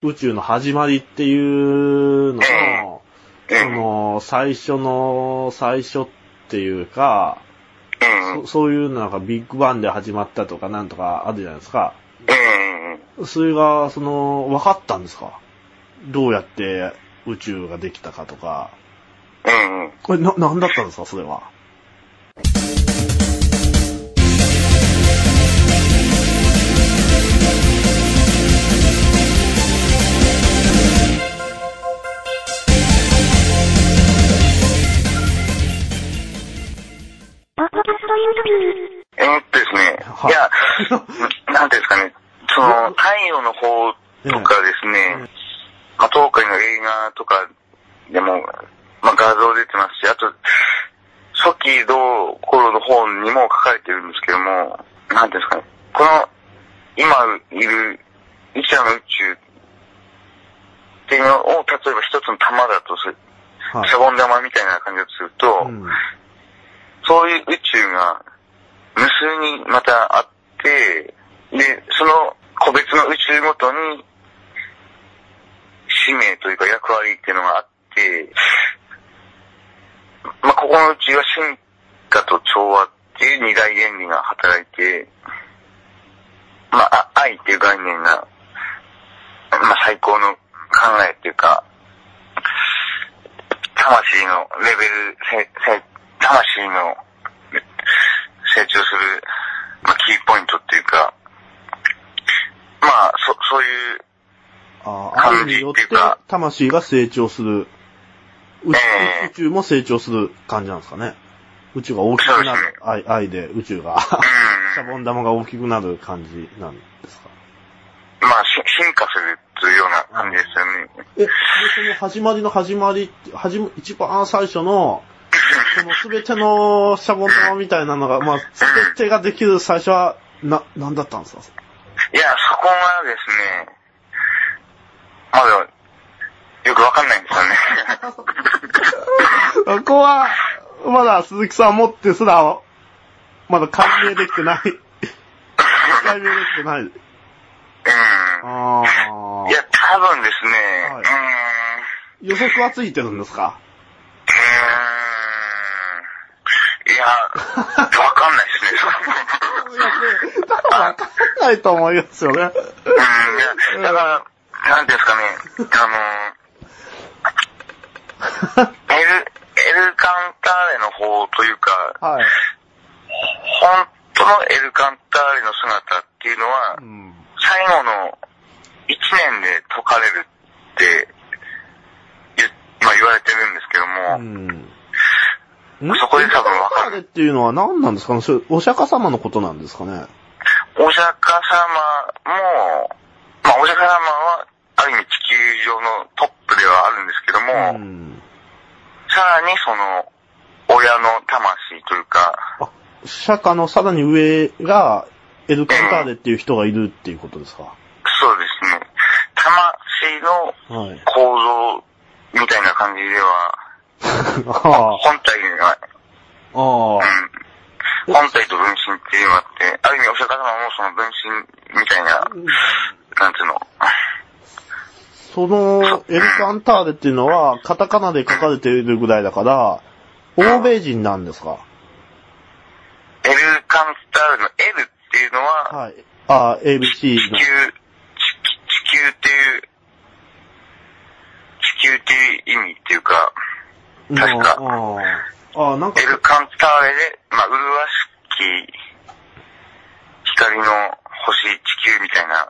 宇宙の始まりっていうのの、ええその、最初の、最初っていうか、うん。そそういうのなんかビッグバンで始まったとかなんとかあるじゃないですか。うん。それが、その、分かったんですか？どうやって宇宙ができたかとか。うん。これな、なんだったんですか？それは。っとですね、はい。いや、なんですかね、その、太陽の方とかですね、まあ、東海の映画とかでも、まあ、画像出てますし、あと、初期の頃の方にも書かれてるんですけども、なんですかね、この、今いる一夜の宇宙っていうのを、例えば一つの玉だとする、はい。シャボン玉みたいな感じだとすると、うん。そういう宇宙が無数にまたあって、で、その個別の宇宙ごとに使命というか役割っていうのがあって、まあ、ここの宇宙は進化と調和っていう二大原理が働いて、まあ、愛っていう概念が、まあ、最高の考えっていうか、魂のレベル、せせ魂の成長する、まあ、キーポイントっていうか、まあ、そ、そういう、ああ、愛によって魂が成長する。宇宙ええ宇宙も成長する感じなんですかね。宇宙が大きくなそうですねる。愛愛で宇宙が、シャボン玉が大きくなる感じなんですか？うん、まあ、し進化するというような感じですよね。え、で、その始まりの始まり、はじめ、一番最初の、そのすべてのシャボン玉みたいなのが、まあ、すべてができる最初は、な、なんだったんですか？いや、そこがですね、まだ、よくわかんないんですよね。そこは、まだ鈴木さん持ってすら、まだ解明できてない。解明できてない。うん。あいや、多分ですね、はいうーん、予測はついてるんですかうーん、いや、わかんないですね。いや、多分わかんないと思いますよね。うん、いや、だから、なんですかね、あの、エル、エルカンターレの方というか、はい。本当のエルカンターレの姿っていうのはう、ん。最後の一年で解かれるって言,、まあ、言われてるんですけども、うん。そこで多分わかる。っていうのは何なんですかね？それ、お釈迦様のことなんですかね？お釈迦様も、まあ、お釈迦様は、ある意味地球上のトップではあるんですけども、うん。さらにその、親の魂というか、あ、釈迦のさらに上が、エルカンターレっていう人がいるっていうことですか？そうですね、魂のはい。構造みたいな感じでは、あ 本体が、あ、ああ。うん、本体と分身っていうのがあって、ある意味お釈迦様もその分身みたいな、なんていうの、その、エルカンターレっていうのは、カタカナで書かれているぐらいだから、欧米人なんですか？エルカンタールの L っていうのは、はい。ああ、ABC の。地地球っていう、地球っていう意味っていうか、確かのああ、なんかエ、ルカンターレで、まあ、麗しき光の星、地球みたいな、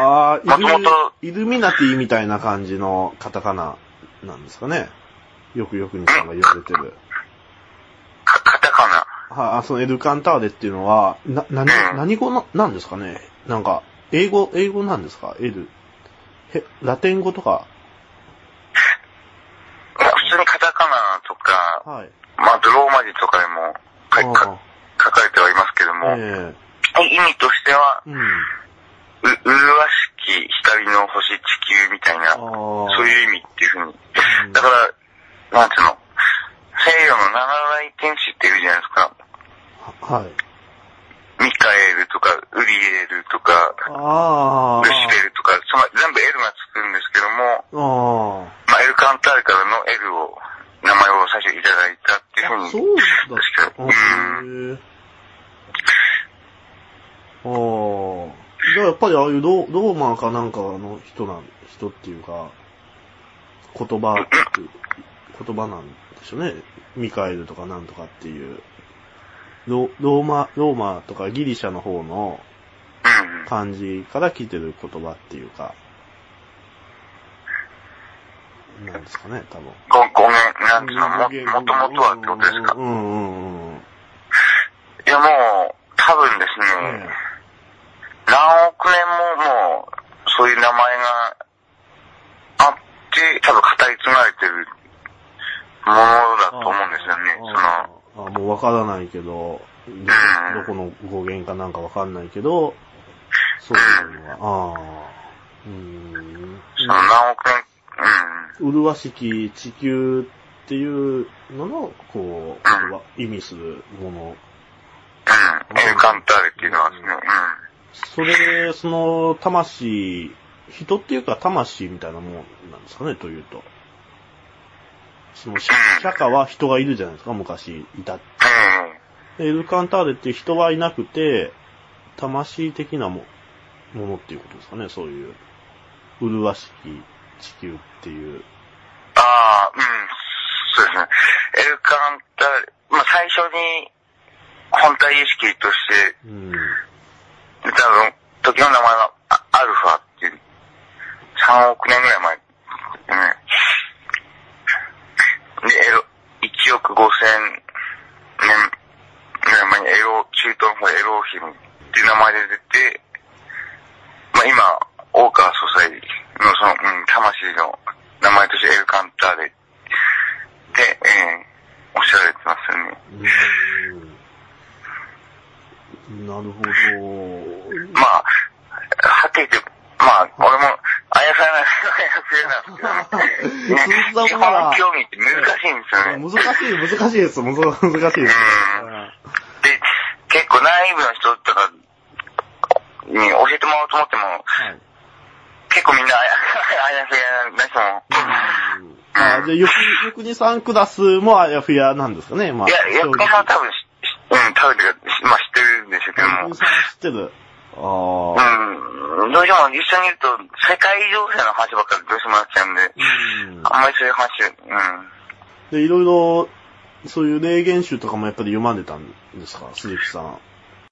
ああ、イル元々イルミナティみたいな感じのカタカナなんですかね。よくよくにさんが言われてる。かカタカナ。はい、あ、そのエルカンターレっていうのは、な、何、何語の、なんですかねなんか、英語、英語なんですか？エル。へ、ラテン語とか？いや普通にカタカナとか、はい。まあ、ドローマ字とかでもかか書かれてはいますけども、え意味としては、えうん。う、麗しき光の星、地球みたいな、ああ。そういう意味っていうふうに。うんだから、なんていうの、西洋の七大天使っているじゃないですか。はい。ミカエルとか、ウリエルとか、あルシフェルとか、その全部 L がつくんですけども、あ。あまあ、エルカンターレからの L を、名前を最初いただいたっていうふうあ。に。そうだ確かに。うん。へえ。ああ。じゃあやっぱりああいうロローマかなんかの人なん、人っていうか、言葉言葉なんでしょうね。ミカエルとかなんとかっていう。ロローマ、ローマとかギリシャの方のうん。漢字から来てる言葉っていうか、なんですかね、多分。ご、ごめん、なんていうの、も、もともとはってことですか？うんうんうん。いや、もう、多分ですね、何億年ももう、そういう名前があって、多分語り継がれてるものだと思うんですよね。その、ああもうわからないけど、どどこの語源かなんかわかんないけど、そういうのは、ああ、うーん。その何億年、うん。麗しき地球っていうのの、こう、言葉意味するもの。うん。エルカンターレっていうのはですね、それ、その、魂、人っていうか魂みたいなもんなんですかね、というと。その、釈迦は人がいるじゃないですか、昔いた。うん。エルカンターレって人はいなくて、魂的なもものっていうことですかね、そういう。麗しき地球っていう。ああ、うん。そうですね。エルカンターレ、まあ最初に、本体意識として、うん。多分、時の名前はアアルファっていう、3億年ぐらい前、ね。で、エロ、1億5千年ぐらい前にエロ、中東の方エローヒムっていう名前で出て、まあ今、大川総裁のその、うん、魂の名前としてエルカンターレで、ええおっしゃられてますよね。うん。なるほど。まあ、はっきり言って、まあ、俺も、あやさない、あやふやなんですけどね。基本競技って難しいんですよね。難しい、難しいです。難しいです。で、結構内部の人とかに教えてもらおうと思っても、はい。結構みんなあやふやな人も、うんあじゃあ、よく、よくにさんクラスもあやふやなんですかね、まあ。いや、役人さんは多分うん、多分まあ知ってるんでしょうけどもよくに、さん知ってる。ああ。うん、どうしても一緒にいると、世界情勢の話ばっかりどうしてもなっちゃうんで、うんあんまりそういう話、うん。で、いろいろ、そういう霊言集とかもやっぱり読まれたんですか？鈴木さん。